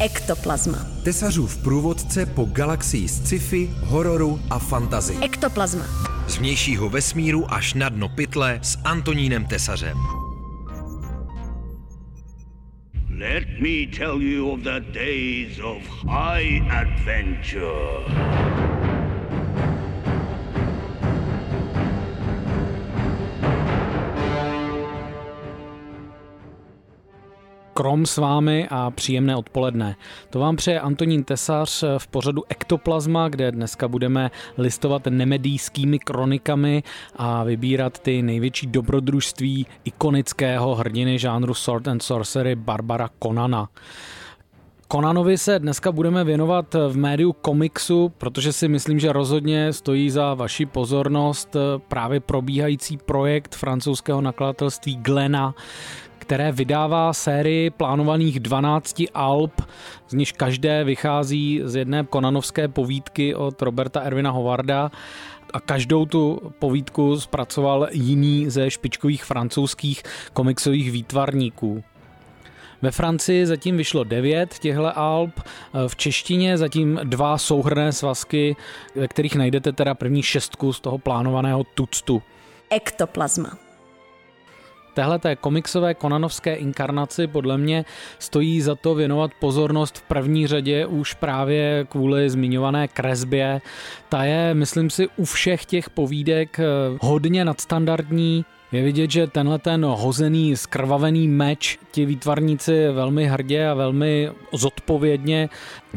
Ektoplazma. Tesařův průvodce po galaxii sci-fi, hororu a fantazy. Ektoplazma. Z vnějšího vesmíru až na dno pytle s Antonínem Tesařem. Let me tell you of the days of high adventure. Krom s vámi a příjemné odpoledne. To vám přeje Antonín Tesař v pořadu Ektoplazma, kde dneska budeme listovat nemedijskými kronikami a vybírat ty největší dobrodružství ikonického hrdiny žánru Sword and Sorcery Barbara Conana. Konanovi se dneska budeme věnovat v médiu komiksu, protože si myslím, že rozhodně stojí za vaši pozornost právě probíhající projekt francouzského nakladatelství Glena, které vydává sérii plánovaných 12 alb, z nich každé vychází z jedné konanovské povídky od Roberta Ervina Hovarda a každou tu povídku zpracoval jiný ze špičkových francouzských komiksových výtvarníků. Ve Francii zatím vyšlo devět těchto alb, v češtině zatím dva souhrné svazky, ve kterých najdete teda první šestku z toho plánovaného tuctu. Ektoplazma. Téhle té komiksové konanovské inkarnaci podle mě stojí za to věnovat pozornost v první řadě už právě kvůli zmiňované kresbě. Ta je, myslím si, u všech těch povídek hodně nadstandardní, je vidět, že tenhle ten hozený, skrvavený meč ti výtvarníci velmi hrdě a velmi zodpovědně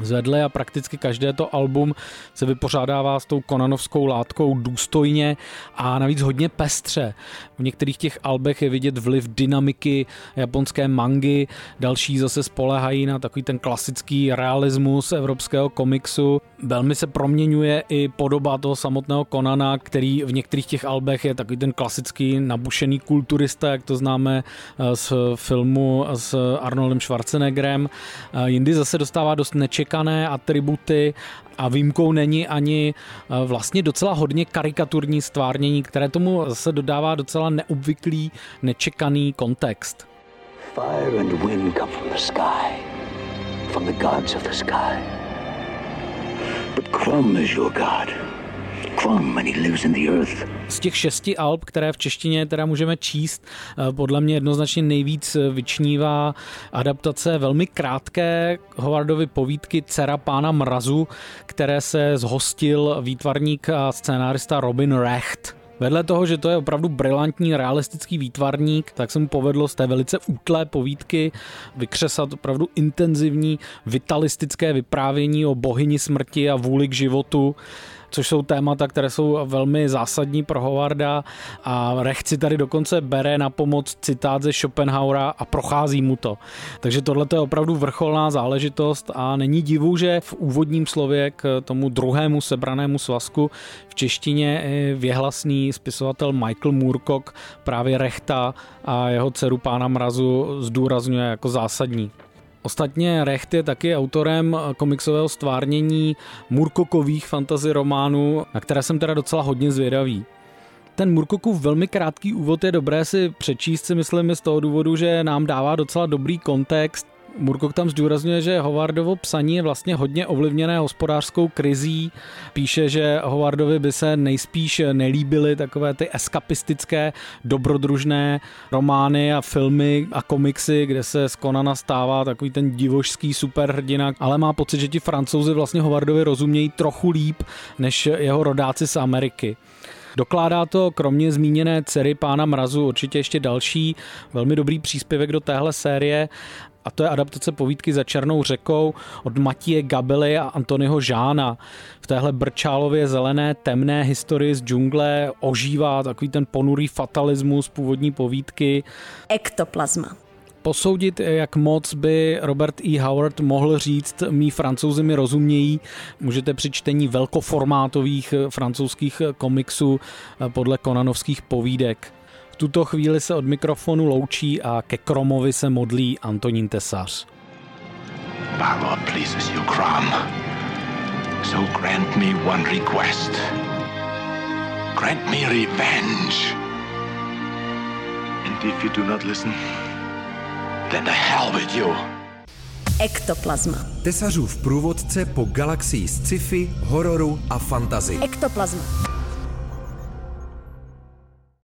zvedli a prakticky každé to album se vypořádává s tou konanovskou látkou důstojně a navíc hodně pestře. V některých těch albech je vidět vliv dynamiky japonské mangy, další zase spolehají na takový ten klasický realismus evropského komiksu. Velmi se proměňuje i podoba toho samotného Konana, který v některých těch albech je takový ten klasický nabušený kulturista, jak to známe eh, z filmu s Arnoldem Schwarzeneggerem. Eh, jindy zase dostává dost nečekané atributy a výjimkou není ani eh, vlastně docela hodně karikaturní stvárnění, které tomu zase dodává docela neobvyklý, nečekaný kontext. Fire and wind come from the sky, from the gods of the sky. But Crum is your god. Z těch šesti alb, které v češtině teda můžeme číst, eh, podle mě jednoznačně nejvíc vyčnívá adaptace velmi krátké Howardovy povídky Cera pána mrazu, které se zhostil výtvarník a scénárista Robin Recht. Vedle toho, že to je opravdu brilantní realistický výtvarník, tak se mu povedlo z té velice útlé povídky vykřesat opravdu intenzivní vitalistické vyprávění o bohyni smrti a vůli k životu což jsou témata, které jsou velmi zásadní pro Howarda a Rechci tady dokonce bere na pomoc citát ze Schopenhauera a prochází mu to. Takže tohle je opravdu vrcholná záležitost a není divu, že v úvodním slově k tomu druhému sebranému svazku v češtině věhlasný spisovatel Michael Moorcock právě Rechta a jeho dceru pána mrazu zdůrazňuje jako zásadní. Ostatně Recht je taky autorem komiksového stvárnění Murkokových fantasy románů, na které jsem teda docela hodně zvědavý. Ten Murkokův velmi krátký úvod je dobré si přečíst si myslím z toho důvodu, že nám dává docela dobrý kontext Murkok tam zdůrazňuje, že Howardovo psaní je vlastně hodně ovlivněné hospodářskou krizí. Píše, že Howardovi by se nejspíš nelíbily takové ty eskapistické, dobrodružné romány a filmy a komiksy, kde se z Konana stává takový ten divošský superhrdina, ale má pocit, že ti francouzi vlastně Howardovi rozumějí trochu líp než jeho rodáci z Ameriky. Dokládá to kromě zmíněné dcery pána Mrazu určitě ještě další velmi dobrý příspěvek do téhle série a to je adaptace povídky za Černou řekou od Matěje Gabely a Antonyho Žána. V téhle brčálově zelené temné historii z džungle ožívá takový ten ponurý fatalismus původní povídky. Ektoplazma posoudit, jak moc by Robert E. Howard mohl říct, mý francouzi mi rozumějí, můžete při čtení velkoformátových francouzských komiksů podle konanovských povídek tuto chvíli se od mikrofonu loučí a ke Kromovi se modlí Antonín Tesař. Power pleases you, Crom. So grant me one request. Grant me revenge. And if you do not listen, then the hell with you. Ektoplazma. Tesařův průvodce po galaxii sci-fi, hororu a fantazy. Ektoplazma.